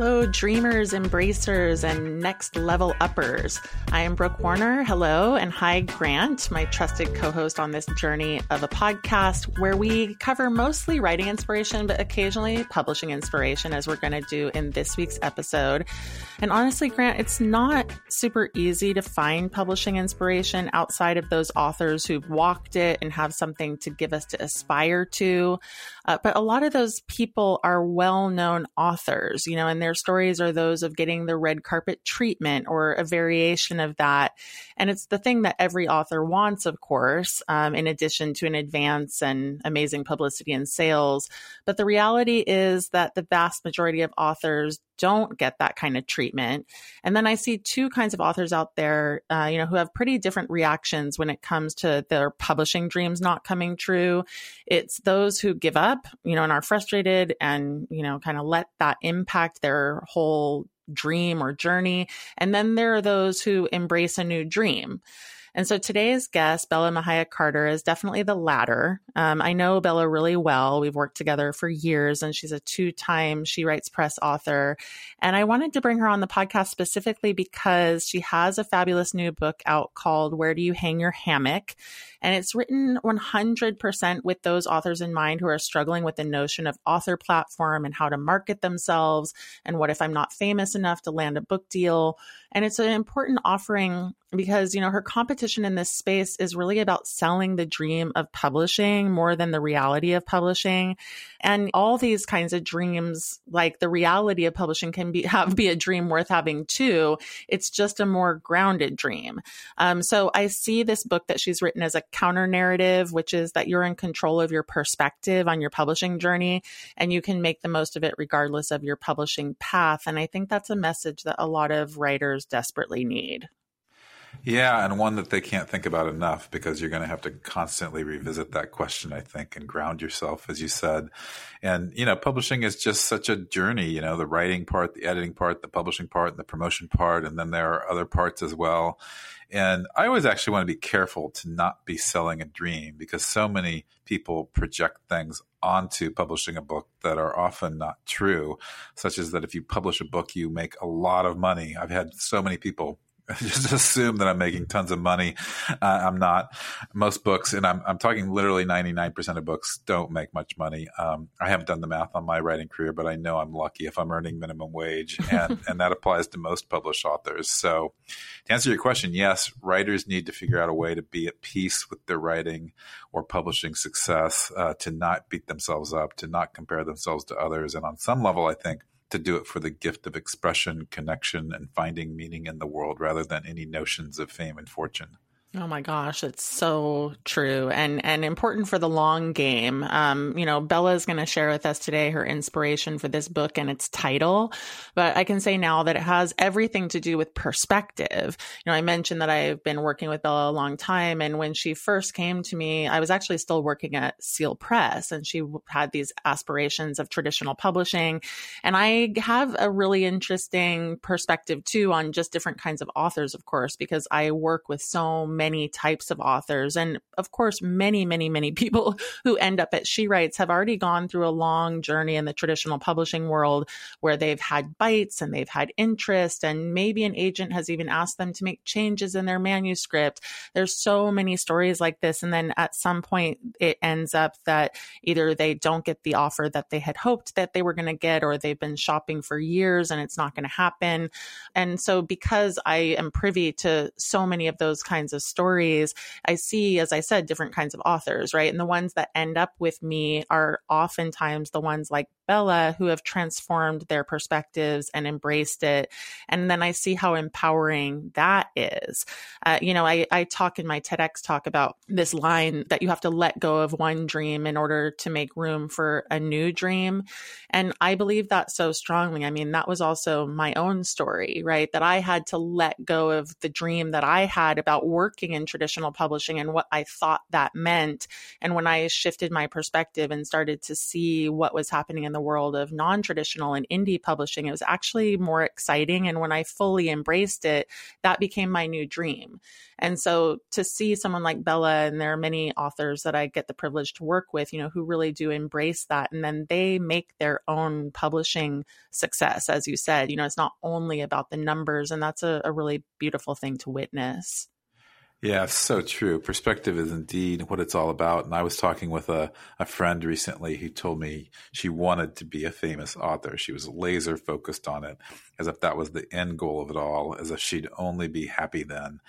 Hello, dreamers, embracers, and next level uppers. I am Brooke Warner. Hello, and hi, Grant, my trusted co host on this journey of a podcast where we cover mostly writing inspiration, but occasionally publishing inspiration, as we're going to do in this week's episode. And honestly, Grant, it's not super easy to find publishing inspiration outside of those authors who've walked it and have something to give us to aspire to. Uh, but a lot of those people are well known authors, you know, and their stories are those of getting the red carpet treatment or a variation of that. And it's the thing that every author wants, of course, um, in addition to an advance and amazing publicity and sales. But the reality is that the vast majority of authors don't get that kind of treatment. And then I see two kinds of authors out there, uh, you know, who have pretty different reactions when it comes to their publishing dreams not coming true. It's those who give up, you know, and are frustrated and, you know, kind of let that impact their whole dream or journey. And then there are those who embrace a new dream. And so today's guest, Bella Mahaya Carter, is definitely the latter. Um, I know Bella really well. We've worked together for years, and she's a two time She Writes Press author. And I wanted to bring her on the podcast specifically because she has a fabulous new book out called Where Do You Hang Your Hammock? And it's written 100% with those authors in mind who are struggling with the notion of author platform and how to market themselves. And what if I'm not famous enough to land a book deal? And it's an important offering because, you know, her competition in this space is really about selling the dream of publishing more than the reality of publishing. And all these kinds of dreams, like the reality of publishing can be have be a dream worth having too. It's just a more grounded dream. Um, so I see this book that she's written as a counter narrative, which is that you're in control of your perspective on your publishing journey and you can make the most of it regardless of your publishing path. And I think that's a message that a lot of writers desperately need. Yeah, and one that they can't think about enough because you're going to have to constantly revisit that question, I think, and ground yourself, as you said. And, you know, publishing is just such a journey, you know, the writing part, the editing part, the publishing part, and the promotion part. And then there are other parts as well. And I always actually want to be careful to not be selling a dream because so many people project things onto publishing a book that are often not true, such as that if you publish a book, you make a lot of money. I've had so many people just assume that I'm making tons of money. Uh, I'm not. Most books, and I'm, I'm talking literally 99% of books, don't make much money. Um, I haven't done the math on my writing career, but I know I'm lucky if I'm earning minimum wage, and, and that applies to most published authors. So, to answer your question, yes, writers need to figure out a way to be at peace with their writing or publishing success, uh, to not beat themselves up, to not compare themselves to others. And on some level, I think to do it for the gift of expression, connection, and finding meaning in the world rather than any notions of fame and fortune. Oh my gosh, it's so true and and important for the long game. Um, you know, Bella is going to share with us today her inspiration for this book and its title, but I can say now that it has everything to do with perspective. You know, I mentioned that I've been working with Bella a long time, and when she first came to me, I was actually still working at Seal Press, and she had these aspirations of traditional publishing, and I have a really interesting perspective too on just different kinds of authors, of course, because I work with so many types of authors. And of course, many, many, many people who end up at She Writes have already gone through a long journey in the traditional publishing world where they've had bites and they've had interest. And maybe an agent has even asked them to make changes in their manuscript. There's so many stories like this. And then at some point, it ends up that either they don't get the offer that they had hoped that they were going to get, or they've been shopping for years and it's not going to happen. And so, because I am privy to so many of those kinds of stories, I see, as I said, different kinds of authors, right? And the ones that end up with me are oftentimes the ones like Bella who have transformed their perspectives and embraced it. And then I see how empowering that is. Uh, you know, I, I talk in my TEDx talk about this line that you have to let go of one dream in order to make room for a new dream. And I believe that so strongly. I mean, that was also my own story, right? That I had to let go of the dream that I had about working working in traditional publishing and what I thought that meant. And when I shifted my perspective and started to see what was happening in the world of non traditional and indie publishing, it was actually more exciting. And when I fully embraced it, that became my new dream. And so to see someone like Bella, and there are many authors that I get the privilege to work with, you know, who really do embrace that. And then they make their own publishing success. As you said, you know, it's not only about the numbers. And that's a, a really beautiful thing to witness. Yeah, so true. Perspective is indeed what it's all about. And I was talking with a, a friend recently who told me she wanted to be a famous author. She was laser focused on it, as if that was the end goal of it all, as if she'd only be happy then.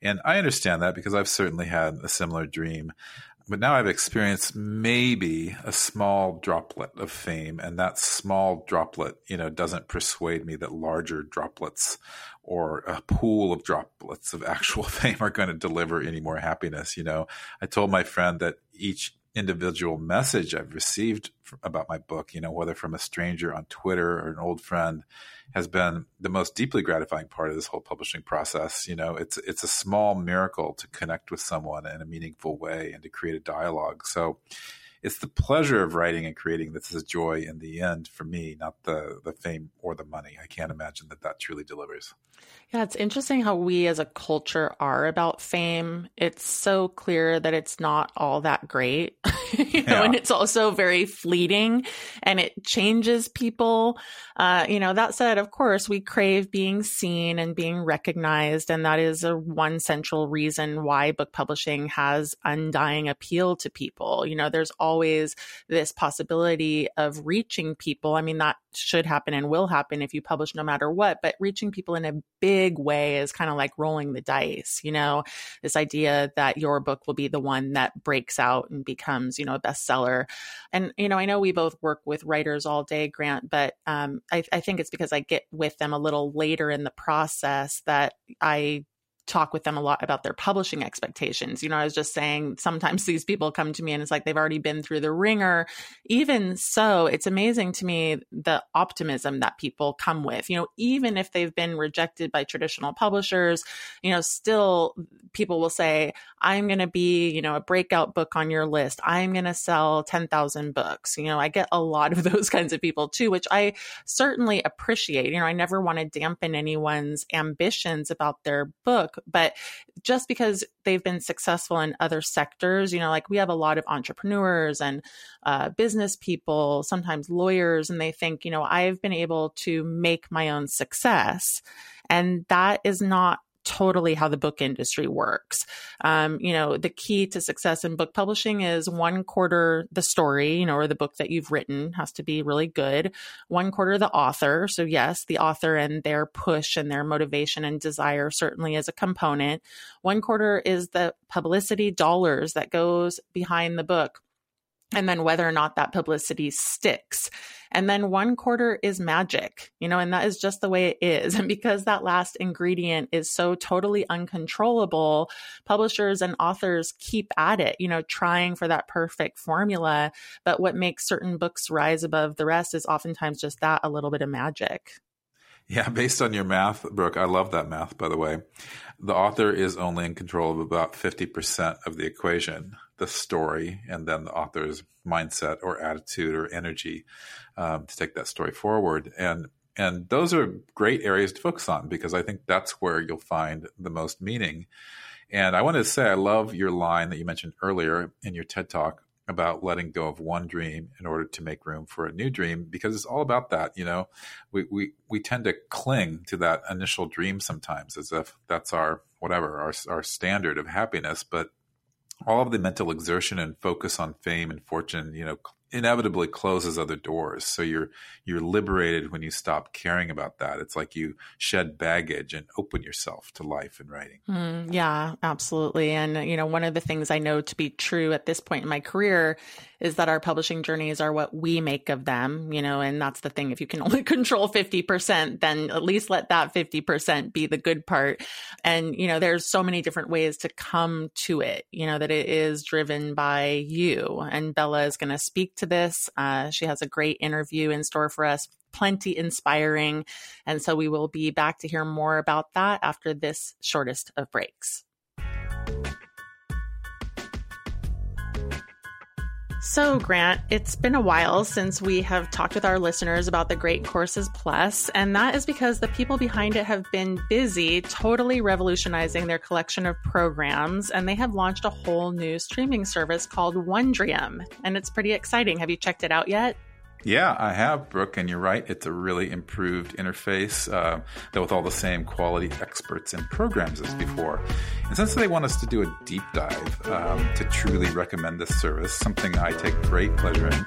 And I understand that because I've certainly had a similar dream. But now I've experienced maybe a small droplet of fame, and that small droplet, you know, doesn't persuade me that larger droplets or a pool of droplets of actual fame are going to deliver any more happiness. You know, I told my friend that each individual message I've received about my book, you know, whether from a stranger on Twitter or an old friend, has been the most deeply gratifying part of this whole publishing process. You know, it's it's a small miracle to connect with someone in a meaningful way and to create a dialogue. So it's the pleasure of writing and creating that's a joy in the end for me, not the the fame or the money. I can't imagine that that truly delivers. Yeah, it's interesting how we as a culture are about fame. It's so clear that it's not all that great, you know, yeah. and it's also very fleeting and it changes people. Uh, you know, that said, of course, we crave being seen and being recognized. And that is a one central reason why book publishing has undying appeal to people. You know, there's always this possibility of reaching people. I mean, that should happen and will happen if you publish no matter what, but reaching people in a big way is kind of like rolling the dice, you know, this idea that your book will be the one that breaks out and becomes, you know, a bestseller. And, you know, I know we both work with writers all day, Grant, but um, I, I think it's because I get with them a little later in the process that I talk with them a lot about their publishing expectations. You know, I was just saying sometimes these people come to me and it's like they've already been through the ringer. Even so, it's amazing to me the optimism that people come with. You know, even if they've been rejected by traditional publishers, you know, still people will say, I'm going to be, you know, a breakout book on your list. I'm going to sell 10,000 books. You know, I get a lot of those kinds of people too, which I certainly appreciate. You know, I never want to dampen anyone's ambitions about their book but just because they've been successful in other sectors, you know, like we have a lot of entrepreneurs and uh, business people, sometimes lawyers, and they think, you know, I've been able to make my own success. And that is not totally how the book industry works. Um, you know, the key to success in book publishing is one quarter the story, you know, or the book that you've written has to be really good. One quarter the author. So, yes, the author and their push and their motivation and desire certainly is a component. One quarter is the publicity dollars that goes behind the book and then whether or not that publicity sticks. And then one quarter is magic, you know, and that is just the way it is. And because that last ingredient is so totally uncontrollable, publishers and authors keep at it, you know, trying for that perfect formula. But what makes certain books rise above the rest is oftentimes just that a little bit of magic. Yeah, based on your math, Brooke, I love that math, by the way. The author is only in control of about 50% of the equation the story and then the author's mindset or attitude or energy um, to take that story forward. And and those are great areas to focus on because I think that's where you'll find the most meaning. And I wanted to say I love your line that you mentioned earlier in your TED talk about letting go of one dream in order to make room for a new dream because it's all about that you know? We we we tend to cling to that initial dream sometimes as if that's our whatever our our standard of happiness but all of the mental exertion and focus on fame and fortune, you know, inevitably closes other doors. So you're you're liberated when you stop caring about that. It's like you shed baggage and open yourself to life and writing. Mm, yeah, absolutely. And you know, one of the things I know to be true at this point in my career is that our publishing journeys are what we make of them, you know, and that's the thing. If you can only control 50%, then at least let that 50% be the good part. And, you know, there's so many different ways to come to it, you know, that it is driven by you. And Bella is going to speak to this. Uh, she has a great interview in store for us plenty inspiring. And so we will be back to hear more about that after this shortest of breaks. So, Grant, it's been a while since we have talked with our listeners about the Great Courses Plus, and that is because the people behind it have been busy totally revolutionizing their collection of programs, and they have launched a whole new streaming service called Wondrium, and it's pretty exciting. Have you checked it out yet? Yeah, I have, Brooke, and you're right. It's a really improved interface, uh, though with all the same quality experts and programs as before. And since they want us to do a deep dive um, to truly recommend this service, something I take great pleasure in,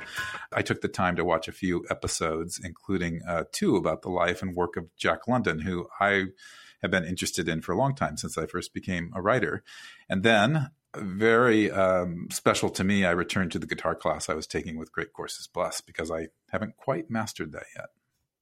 I took the time to watch a few episodes, including uh, two about the life and work of Jack London, who I have been interested in for a long time since I first became a writer. And then very um, special to me, I returned to the guitar class I was taking with Great Courses Plus because I haven't quite mastered that yet.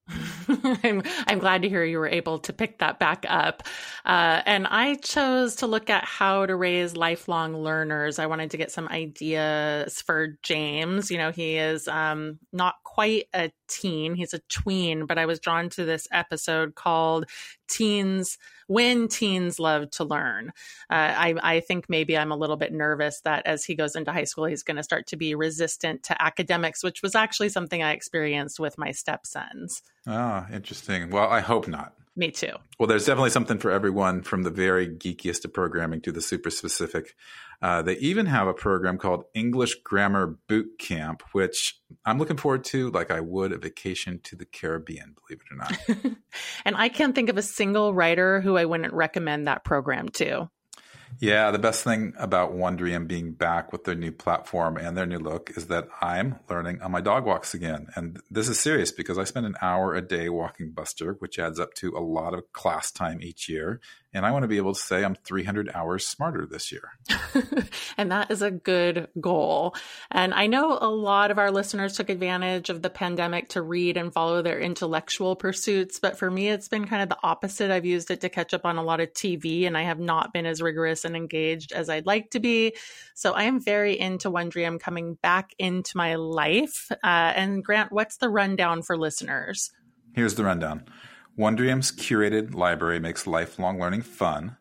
I'm I'm glad to hear you were able to pick that back up. Uh, and I chose to look at how to raise lifelong learners. I wanted to get some ideas for James. You know, he is um, not quite a teen; he's a tween. But I was drawn to this episode called "Teens." when teens love to learn. Uh, I, I think maybe I'm a little bit nervous that as he goes into high school, he's going to start to be resistant to academics, which was actually something I experienced with my stepsons. Ah, interesting. Well, I hope not. Me too. Well, there's definitely something for everyone from the very geekiest of programming to the super specific. Uh, they even have a program called English Grammar Boot Camp, which I'm looking forward to like I would a vacation to the Caribbean, believe it or not. and I can't think of a single writer who I wouldn't recommend that program to. Yeah, the best thing about Wondrium being back with their new platform and their new look is that I'm learning on my dog walks again. And this is serious because I spend an hour a day walking Buster, which adds up to a lot of class time each year. And I want to be able to say I'm 300 hours smarter this year. and that is a good goal. And I know a lot of our listeners took advantage of the pandemic to read and follow their intellectual pursuits. But for me, it's been kind of the opposite. I've used it to catch up on a lot of TV, and I have not been as rigorous and engaged as I'd like to be. So I am very into Wondrium coming back into my life. Uh, and Grant, what's the rundown for listeners? Here's the rundown. Wondrium's curated library makes lifelong learning fun.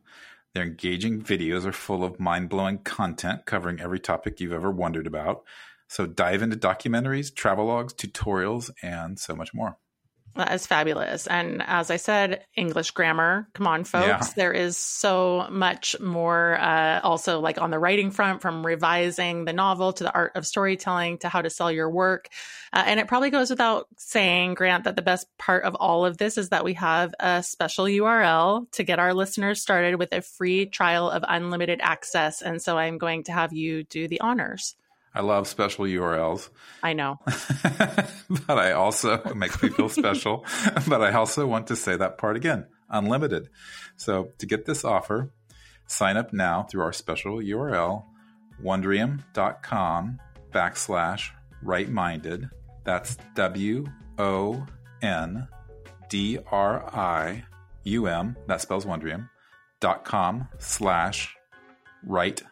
Their engaging videos are full of mind blowing content covering every topic you've ever wondered about. So dive into documentaries, travelogues, tutorials, and so much more. That is fabulous. And as I said, English grammar. Come on, folks. Yeah. There is so much more uh, also like on the writing front from revising the novel to the art of storytelling to how to sell your work. Uh, and it probably goes without saying, Grant, that the best part of all of this is that we have a special URL to get our listeners started with a free trial of unlimited access. And so I'm going to have you do the honors. I love special URLs. I know. but I also, it makes me feel special. but I also want to say that part again unlimited. So to get this offer, sign up now through our special URL, wondrium.com backslash write minded. That's W O N D R I U M, that spells Wondrium, dot com slash write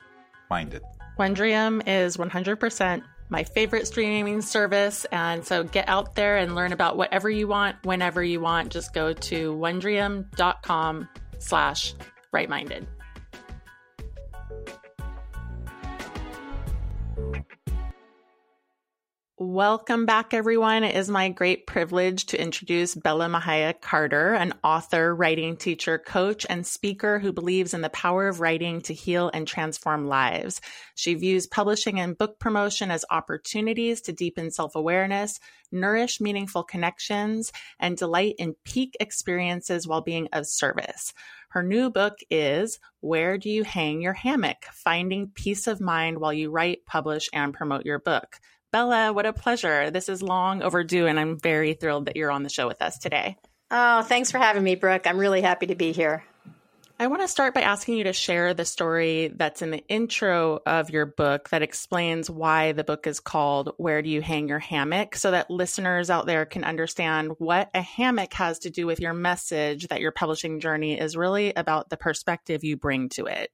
minded. Wondrium is 100% my favorite streaming service. And so get out there and learn about whatever you want, whenever you want. Just go to wondrium.com slash write-minded. Welcome back, everyone. It is my great privilege to introduce Bella Mahaya Carter, an author, writing teacher, coach, and speaker who believes in the power of writing to heal and transform lives. She views publishing and book promotion as opportunities to deepen self awareness, nourish meaningful connections, and delight in peak experiences while being of service. Her new book is Where Do You Hang Your Hammock? Finding Peace of Mind While You Write, Publish, and Promote Your Book. Bella, what a pleasure. This is long overdue, and I'm very thrilled that you're on the show with us today. Oh, thanks for having me, Brooke. I'm really happy to be here. I want to start by asking you to share the story that's in the intro of your book that explains why the book is called Where Do You Hang Your Hammock so that listeners out there can understand what a hammock has to do with your message that your publishing journey is really about the perspective you bring to it.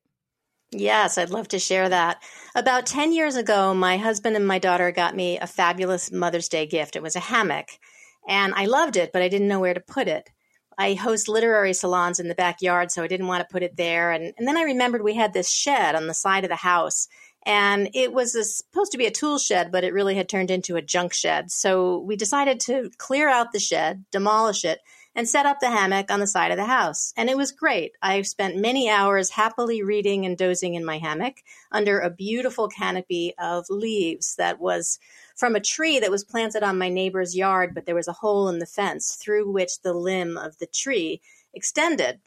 Yes, I'd love to share that. About 10 years ago, my husband and my daughter got me a fabulous Mother's Day gift. It was a hammock, and I loved it, but I didn't know where to put it. I host literary salons in the backyard, so I didn't want to put it there. And, and then I remembered we had this shed on the side of the house, And it was a, supposed to be a tool shed, but it really had turned into a junk shed. So we decided to clear out the shed, demolish it, and set up the hammock on the side of the house. And it was great. I spent many hours happily reading and dozing in my hammock under a beautiful canopy of leaves that was from a tree that was planted on my neighbor's yard, but there was a hole in the fence through which the limb of the tree extended.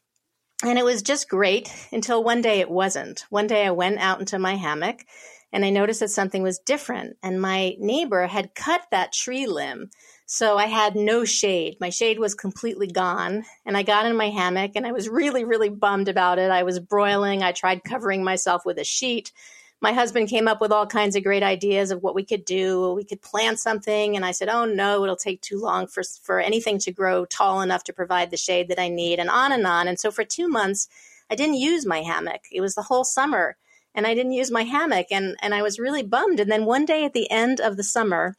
And it was just great until one day it wasn't. One day I went out into my hammock and I noticed that something was different. And my neighbor had cut that tree limb. So I had no shade. My shade was completely gone. And I got in my hammock and I was really, really bummed about it. I was broiling. I tried covering myself with a sheet my husband came up with all kinds of great ideas of what we could do. We could plant something, and I said, "Oh no, it'll take too long for for anything to grow tall enough to provide the shade that I need." And on and on. And so for two months, I didn't use my hammock. It was the whole summer, and I didn't use my hammock, and and I was really bummed. And then one day at the end of the summer,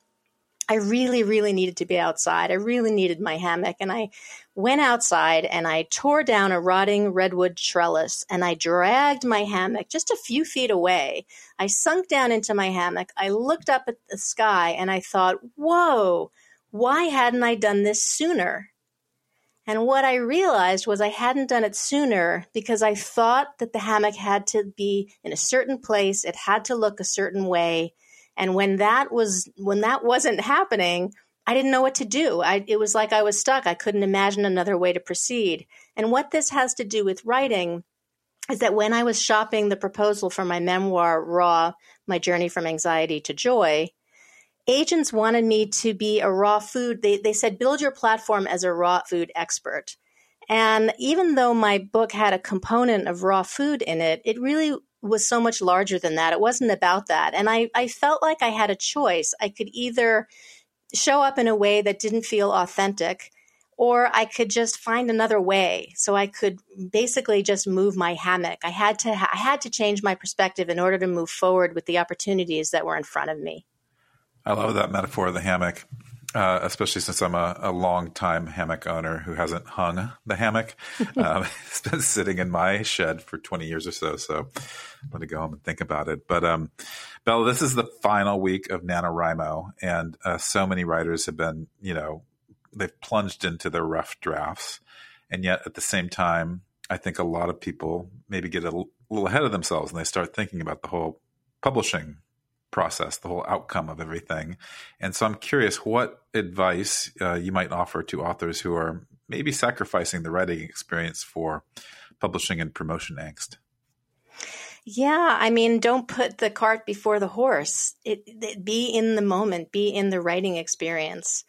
I really, really needed to be outside. I really needed my hammock. And I went outside and I tore down a rotting redwood trellis and I dragged my hammock just a few feet away. I sunk down into my hammock. I looked up at the sky and I thought, whoa, why hadn't I done this sooner? And what I realized was I hadn't done it sooner because I thought that the hammock had to be in a certain place, it had to look a certain way and when that was when that wasn't happening, I didn't know what to do. I, it was like I was stuck. I couldn't imagine another way to proceed. And what this has to do with writing is that when I was shopping the proposal for my memoir, Raw My Journey from Anxiety to Joy, agents wanted me to be a raw food. They, they said, build your platform as a raw food expert. And even though my book had a component of raw food in it, it really was so much larger than that. It wasn't about that. And I, I felt like I had a choice. I could either show up in a way that didn't feel authentic or I could just find another way. So I could basically just move my hammock. I had to I had to change my perspective in order to move forward with the opportunities that were in front of me. I love that metaphor of the hammock uh, especially since I'm a, a long time hammock owner who hasn't hung the hammock. um, it's been sitting in my shed for 20 years or so. So I'm going to go home and think about it. But um, Bella, this is the final week of NaNoWriMo, and uh, so many writers have been, you know, they've plunged into their rough drafts. And yet at the same time, I think a lot of people maybe get a little ahead of themselves and they start thinking about the whole publishing process, the whole outcome of everything. And so I'm curious what advice uh, you might offer to authors who are maybe sacrificing the writing experience for publishing and promotion angst. Yeah, I mean, don't put the cart before the horse. It, it, be in the moment, be in the writing experience,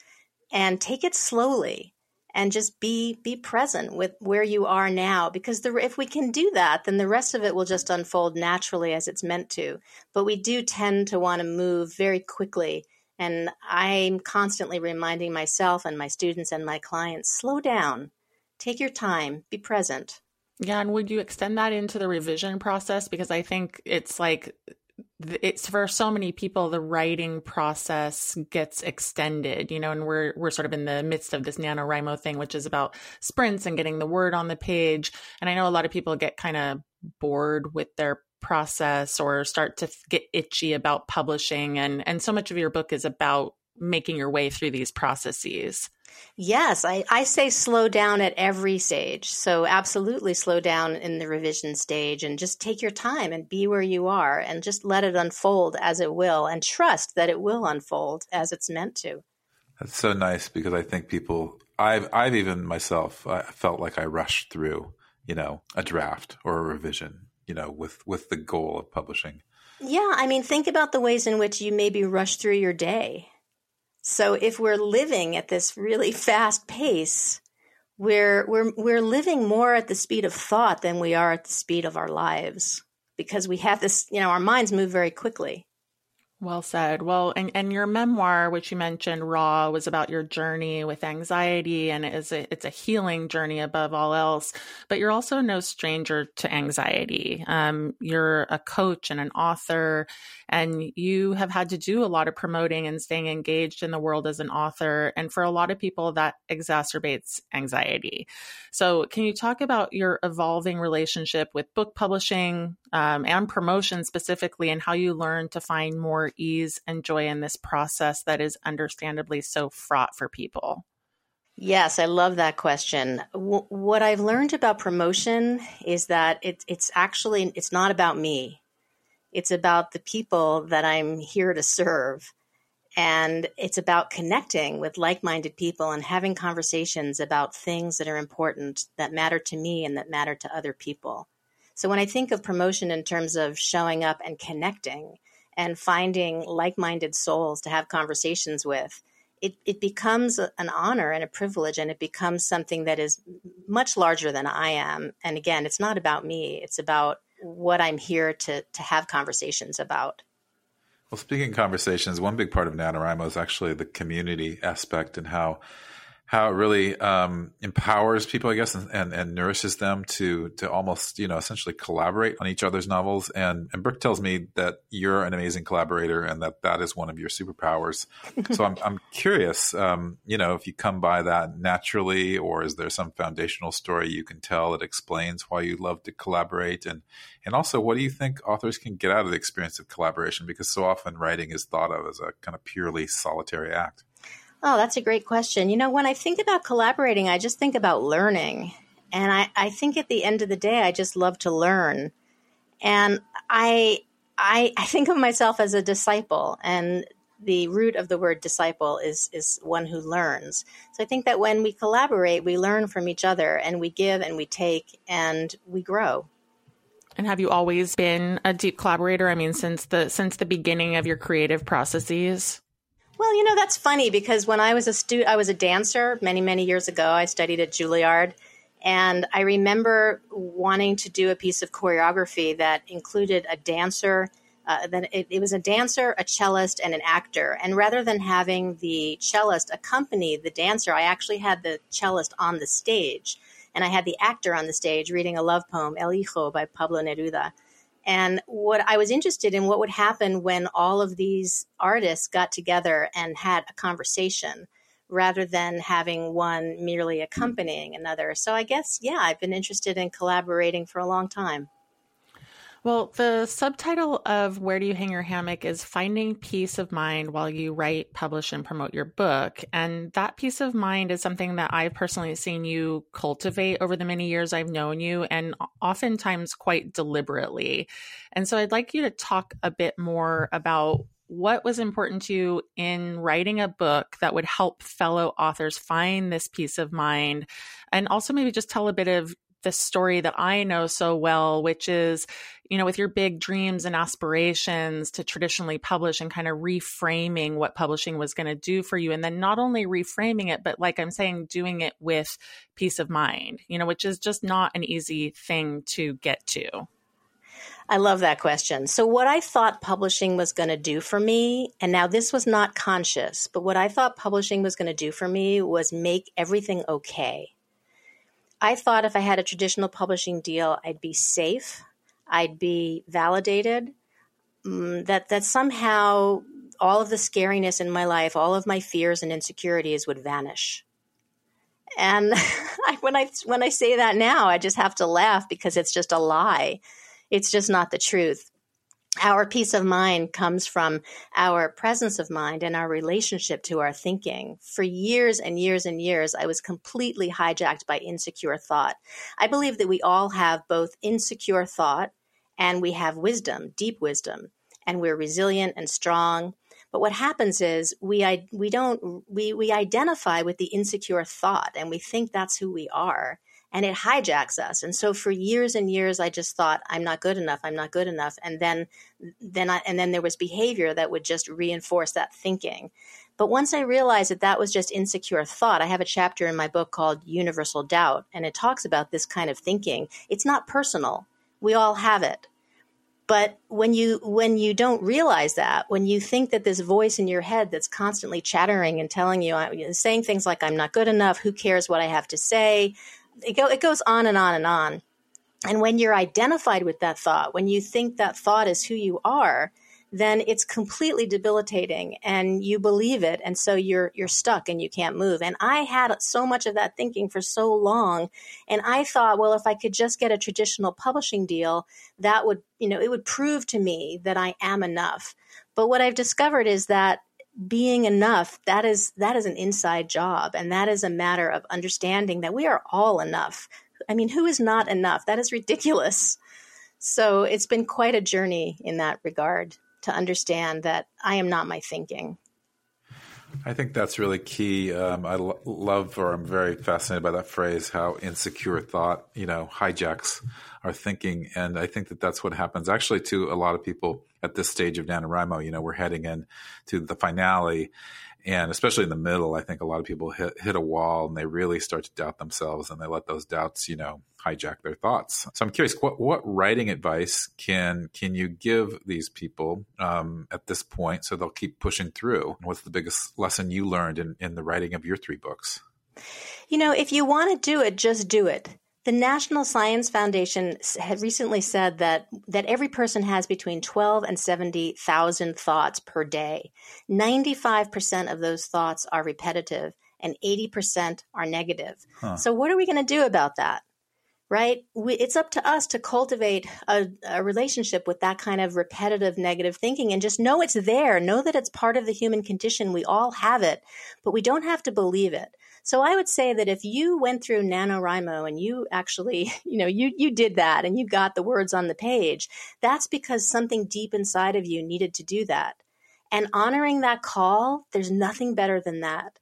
and take it slowly and just be be present with where you are now because the, if we can do that then the rest of it will just unfold naturally as it's meant to. But we do tend to want to move very quickly and i'm constantly reminding myself and my students and my clients slow down. Take your time. Be present. Yeah and would you extend that into the revision process? Because i think it's like it's for so many people the writing process gets extended you know and we're we're sort of in the midst of this NaNoWriMo thing which is about sprints and getting the word on the page. And i know a lot of people get kind of bored with their process or start to get itchy about publishing. And and so much of your book is about making your way through these processes Yes, I, I say slow down at every stage. So, absolutely slow down in the revision stage and just take your time and be where you are and just let it unfold as it will and trust that it will unfold as it's meant to. That's so nice because I think people, I've, I've even myself, I felt like I rushed through, you know, a draft or a revision, you know, with, with the goal of publishing. Yeah. I mean, think about the ways in which you maybe rush through your day so if we're living at this really fast pace, we're we're we're living more at the speed of thought than we are at the speed of our lives because we have this, you know, our minds move very quickly. Well said. Well, and, and your memoir, which you mentioned, Raw, was about your journey with anxiety, and it is a, it's a healing journey above all else. But you're also no stranger to anxiety. Um, you're a coach and an author, and you have had to do a lot of promoting and staying engaged in the world as an author. And for a lot of people, that exacerbates anxiety. So, can you talk about your evolving relationship with book publishing um, and promotion specifically, and how you learned to find more ease and joy in this process that is understandably so fraught for people? Yes, I love that question. W- what I've learned about promotion is that it, it's actually it's not about me. It's about the people that I'm here to serve. And it's about connecting with like minded people and having conversations about things that are important, that matter to me, and that matter to other people. So when I think of promotion in terms of showing up and connecting, and finding like minded souls to have conversations with, it, it becomes an honor and a privilege, and it becomes something that is much larger than I am. And again, it's not about me, it's about what I'm here to, to have conversations about. Well, speaking conversations, one big part of NaNoWriMo is actually the community aspect and how how it really um, empowers people, I guess, and, and, and, nourishes them to to almost you know essentially collaborate on each other's novels. And and Brooke tells me that you're an amazing collaborator and that that is one of your superpowers. so I'm I'm curious, um, you know, if you come by that naturally, or is there some foundational story you can tell that explains why you love to collaborate, and and also what do you think authors can get out of the experience of collaboration? Because so often writing is thought of as a kind of purely solitary act. Oh, that's a great question. You know, when I think about collaborating, I just think about learning. And I, I think at the end of the day, I just love to learn. And I, I, I think of myself as a disciple. And the root of the word disciple is, is one who learns. So I think that when we collaborate, we learn from each other and we give and we take and we grow. And have you always been a deep collaborator? I mean, since the since the beginning of your creative processes? Well, you know that's funny because when I was a student, I was a dancer many many years ago. I studied at Juilliard, and I remember wanting to do a piece of choreography that included a dancer. Uh, that it, it was a dancer, a cellist, and an actor. And rather than having the cellist accompany the dancer, I actually had the cellist on the stage, and I had the actor on the stage reading a love poem, El Hijo by Pablo Neruda. And what I was interested in what would happen when all of these artists got together and had a conversation rather than having one merely accompanying another. So I guess, yeah, I've been interested in collaborating for a long time. Well, the subtitle of Where Do You Hang Your Hammock is Finding Peace of Mind While You Write, Publish, and Promote Your Book. And that peace of mind is something that I've personally seen you cultivate over the many years I've known you, and oftentimes quite deliberately. And so I'd like you to talk a bit more about what was important to you in writing a book that would help fellow authors find this peace of mind and also maybe just tell a bit of the story that I know so well, which is, you know, with your big dreams and aspirations to traditionally publish and kind of reframing what publishing was going to do for you. And then not only reframing it, but like I'm saying, doing it with peace of mind, you know, which is just not an easy thing to get to. I love that question. So, what I thought publishing was going to do for me, and now this was not conscious, but what I thought publishing was going to do for me was make everything okay. I thought if I had a traditional publishing deal, I'd be safe, I'd be validated, um, that that somehow all of the scariness in my life, all of my fears and insecurities would vanish. And when I when I say that now, I just have to laugh because it's just a lie. It's just not the truth our peace of mind comes from our presence of mind and our relationship to our thinking. For years and years and years, I was completely hijacked by insecure thought. I believe that we all have both insecure thought and we have wisdom, deep wisdom, and we're resilient and strong. But what happens is we we don't we we identify with the insecure thought and we think that's who we are and it hijacks us. And so for years and years, I just thought I'm not good enough. I'm not good enough. And then, then I, and then there was behavior that would just reinforce that thinking. But once I realized that that was just insecure thought, I have a chapter in my book called Universal Doubt, and it talks about this kind of thinking. It's not personal. We all have it. But when you when you don't realize that, when you think that this voice in your head that's constantly chattering and telling you, uh, saying things like "I'm not good enough," "Who cares what I have to say," it, go, it goes on and on and on. And when you're identified with that thought, when you think that thought is who you are, then it's completely debilitating and you believe it and so you're you're stuck and you can't move and i had so much of that thinking for so long and i thought well if i could just get a traditional publishing deal that would you know it would prove to me that i am enough but what i've discovered is that being enough that is that is an inside job and that is a matter of understanding that we are all enough i mean who is not enough that is ridiculous so it's been quite a journey in that regard to understand that I am not my thinking. I think that's really key. Um, I lo- love, or I'm very fascinated by that phrase, how insecure thought, you know, hijacks our thinking. And I think that that's what happens actually to a lot of people at this stage of NaNoWriMo. You know, we're heading in to the finale and especially in the middle, I think a lot of people hit, hit a wall and they really start to doubt themselves and they let those doubts, you know, hijack their thoughts. So I'm curious, what, what writing advice can can you give these people um, at this point so they'll keep pushing through? What's the biggest lesson you learned in, in the writing of your three books? You know, if you want to do it, just do it. The National Science Foundation had recently said that that every person has between 12 and 70,000 thoughts per day. 95% of those thoughts are repetitive and 80% are negative. Huh. So what are we going to do about that? Right? We, it's up to us to cultivate a, a relationship with that kind of repetitive negative thinking and just know it's there. Know that it's part of the human condition. We all have it, but we don't have to believe it. So I would say that if you went through NaNoWriMo and you actually, you know, you, you did that and you got the words on the page, that's because something deep inside of you needed to do that. And honoring that call, there's nothing better than that.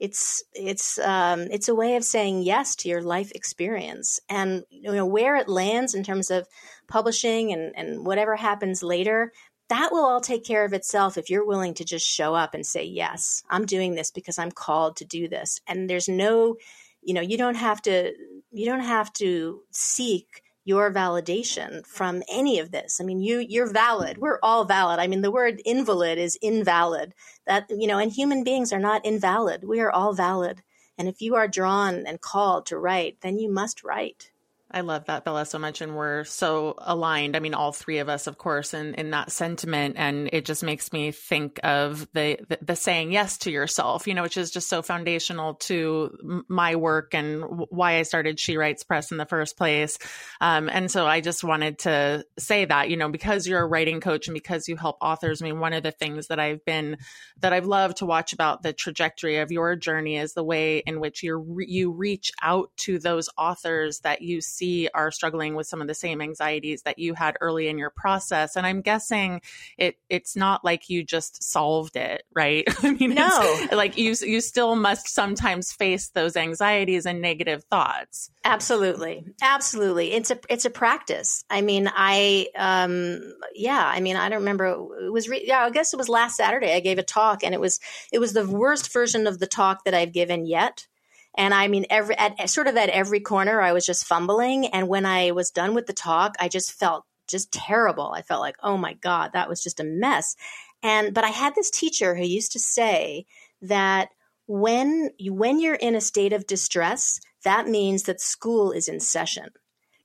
It's it's um, it's a way of saying yes to your life experience, and you know where it lands in terms of publishing and and whatever happens later that will all take care of itself if you're willing to just show up and say, Yes, I'm doing this because I'm called to do this. And there's no, you know, you don't have to, you don't have to seek your validation from any of this. I mean, you you're valid. We're all valid. I mean, the word invalid is invalid. That you know, and human beings are not invalid. We are all valid. And if you are drawn and called to write, then you must write. I love that, Bella, so much. And we're so aligned. I mean, all three of us, of course, in, in that sentiment. And it just makes me think of the, the, the saying yes to yourself, you know, which is just so foundational to my work and why I started She Writes Press in the first place. Um, and so I just wanted to say that, you know, because you're a writing coach and because you help authors, I mean, one of the things that I've been, that I've loved to watch about the trajectory of your journey is the way in which you you reach out to those authors that you see see are struggling with some of the same anxieties that you had early in your process. And I'm guessing it it's not like you just solved it, right? I mean, no, like you you still must sometimes face those anxieties and negative thoughts. Absolutely, absolutely. It's a it's a practice. I mean, I um yeah, I mean, I don't remember. It was re- yeah, I guess it was last Saturday. I gave a talk, and it was it was the worst version of the talk that I've given yet and I mean, every at sort of at every corner, I was just fumbling. And when I was done with the talk, I just felt just terrible. I felt like, oh my God, that was just a mess. And but I had this teacher who used to say that when you, when you're in a state of distress, that means that school is in session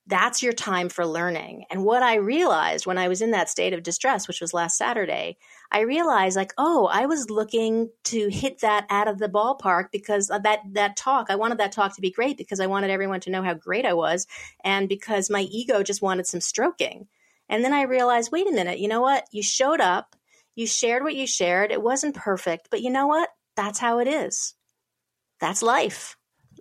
that's your time for learning. And what I realized when I was in that state of distress, which was last Saturday, I realized like, oh, I was looking to hit that out of the ballpark because that that talk, I wanted that talk to be great because I wanted everyone to know how great I was and because my ego just wanted some stroking. And then I realized, wait a minute, you know what? You showed up, you shared what you shared. It wasn't perfect, but you know what? That's how it is. That's life.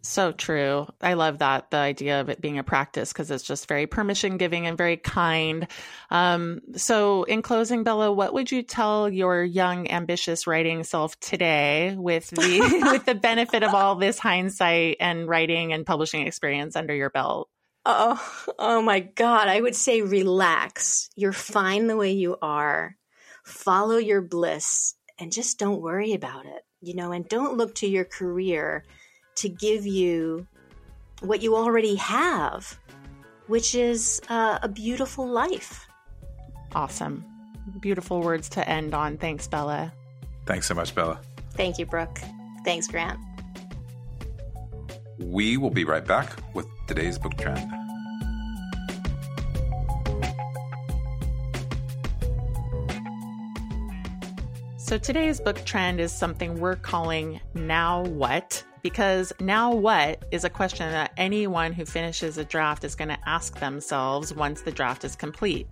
So true. I love that the idea of it being a practice because it's just very permission giving and very kind. Um, so, in closing, Bella, what would you tell your young, ambitious writing self today with the with the benefit of all this hindsight and writing and publishing experience under your belt? Oh, oh my God! I would say relax. You're fine the way you are. Follow your bliss and just don't worry about it. You know, and don't look to your career to give you what you already have, which is uh, a beautiful life. Awesome. Beautiful words to end on. Thanks, Bella. Thanks so much, Bella. Thank you, Brooke. Thanks, Grant. We will be right back with today's book trend. So today's book trend is something we're calling Now What? Because now what is a question that anyone who finishes a draft is going to ask themselves once the draft is complete.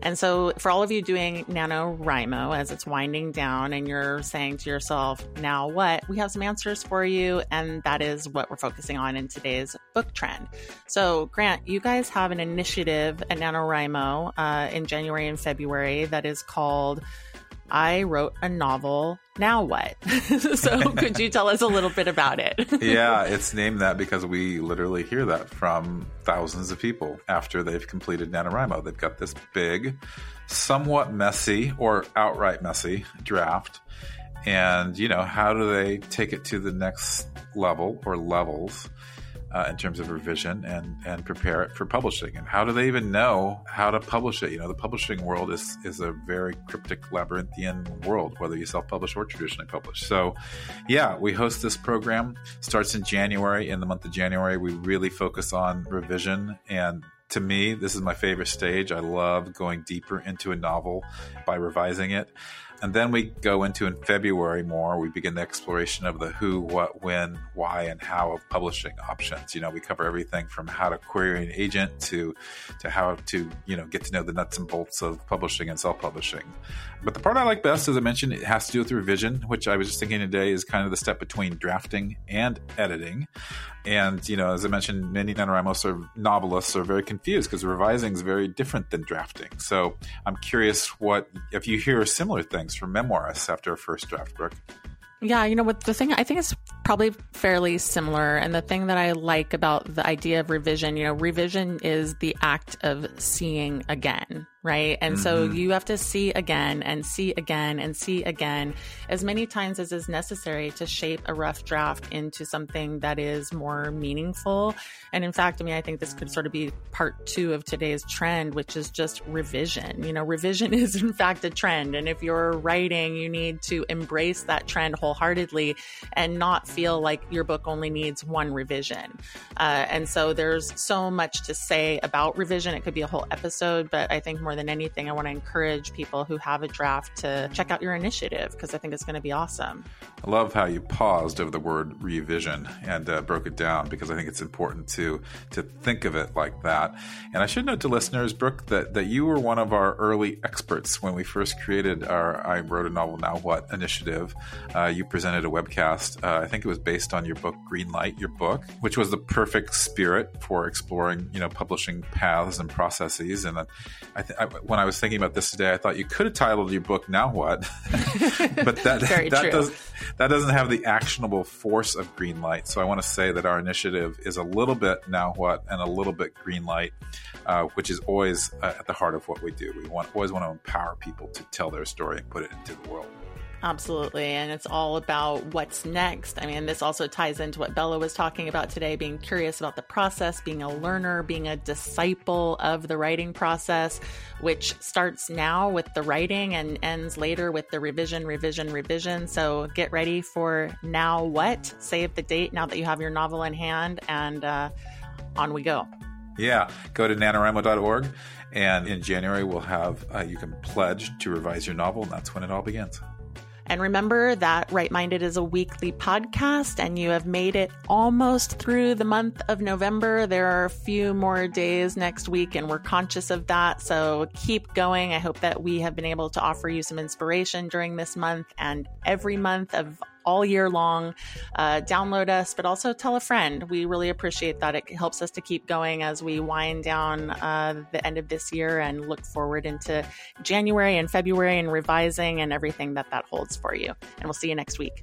And so for all of you doing NaNoWriMo as it's winding down and you're saying to yourself, now what? We have some answers for you. And that is what we're focusing on in today's book trend. So Grant, you guys have an initiative at NaNoWriMo uh, in January and February that is called I wrote a novel. Now what? so, could you tell us a little bit about it? yeah, it's named that because we literally hear that from thousands of people after they've completed NaNoWriMo. They've got this big, somewhat messy or outright messy draft. And, you know, how do they take it to the next level or levels? Uh, in terms of revision and and prepare it for publishing. And how do they even know how to publish it? You know, the publishing world is is a very cryptic, labyrinthian world, whether you self publish or traditionally publish. So, yeah, we host this program. Starts in January. In the month of January, we really focus on revision and to me, this is my favorite stage. I love going deeper into a novel by revising it. And then we go into in February more, we begin the exploration of the who, what, when, why, and how of publishing options. You know, we cover everything from how to query an agent to to how to, you know, get to know the nuts and bolts of publishing and self-publishing. But the part I like best, as I mentioned, it has to do with revision, which I was just thinking today is kind of the step between drafting and editing. And, you know, as I mentioned, many NaNoWriMos or novelists are very confused because revising is very different than drafting. So I'm curious what, if you hear similar things from memoirists after a first draft, Brooke. Yeah, you know what the thing I think it's probably fairly similar and the thing that I like about the idea of revision, you know, revision is the act of seeing again, right? And mm-hmm. so you have to see again and see again and see again as many times as is necessary to shape a rough draft into something that is more meaningful. And in fact, I mean, I think this could sort of be part two of today's trend, which is just revision. You know, revision is in fact a trend. And if you're writing, you need to embrace that trend wholeheartedly and not feel like your book only needs one revision. Uh, and so there's so much to say about revision. It could be a whole episode, but I think more more than anything, I want to encourage people who have a draft to check out your initiative because I think it's going to be awesome. I love how you paused over the word revision and uh, broke it down because I think it's important to to think of it like that. And I should note to listeners, Brooke, that, that you were one of our early experts when we first created our I Wrote a Novel Now What initiative. Uh, you presented a webcast, uh, I think it was based on your book Greenlight, your book, which was the perfect spirit for exploring, you know, publishing paths and processes. And I, th- I, when I was thinking about this today, I thought you could have titled your book "Now What," but that that does that doesn't have the actionable force of green light. So I want to say that our initiative is a little bit "Now What" and a little bit Greenlight, uh, which is always uh, at the heart of what we do. We want always want to empower people to tell their story and put it into the world. Absolutely. And it's all about what's next. I mean, this also ties into what Bella was talking about today being curious about the process, being a learner, being a disciple of the writing process, which starts now with the writing and ends later with the revision, revision, revision. So get ready for now what? Save the date now that you have your novel in hand, and uh, on we go. Yeah, go to nanowrimo.org, and in January we'll have uh, you can pledge to revise your novel, and that's when it all begins. And remember that Write Minded is a weekly podcast, and you have made it almost through the month of November. There are a few more days next week, and we're conscious of that. So keep going. I hope that we have been able to offer you some inspiration during this month and every month of all year long. Uh, download us, but also tell a friend. We really appreciate that. It helps us to keep going as we wind down uh, the end of this year and look forward into January and February and revising and everything that that holds for you. And we'll see you next week.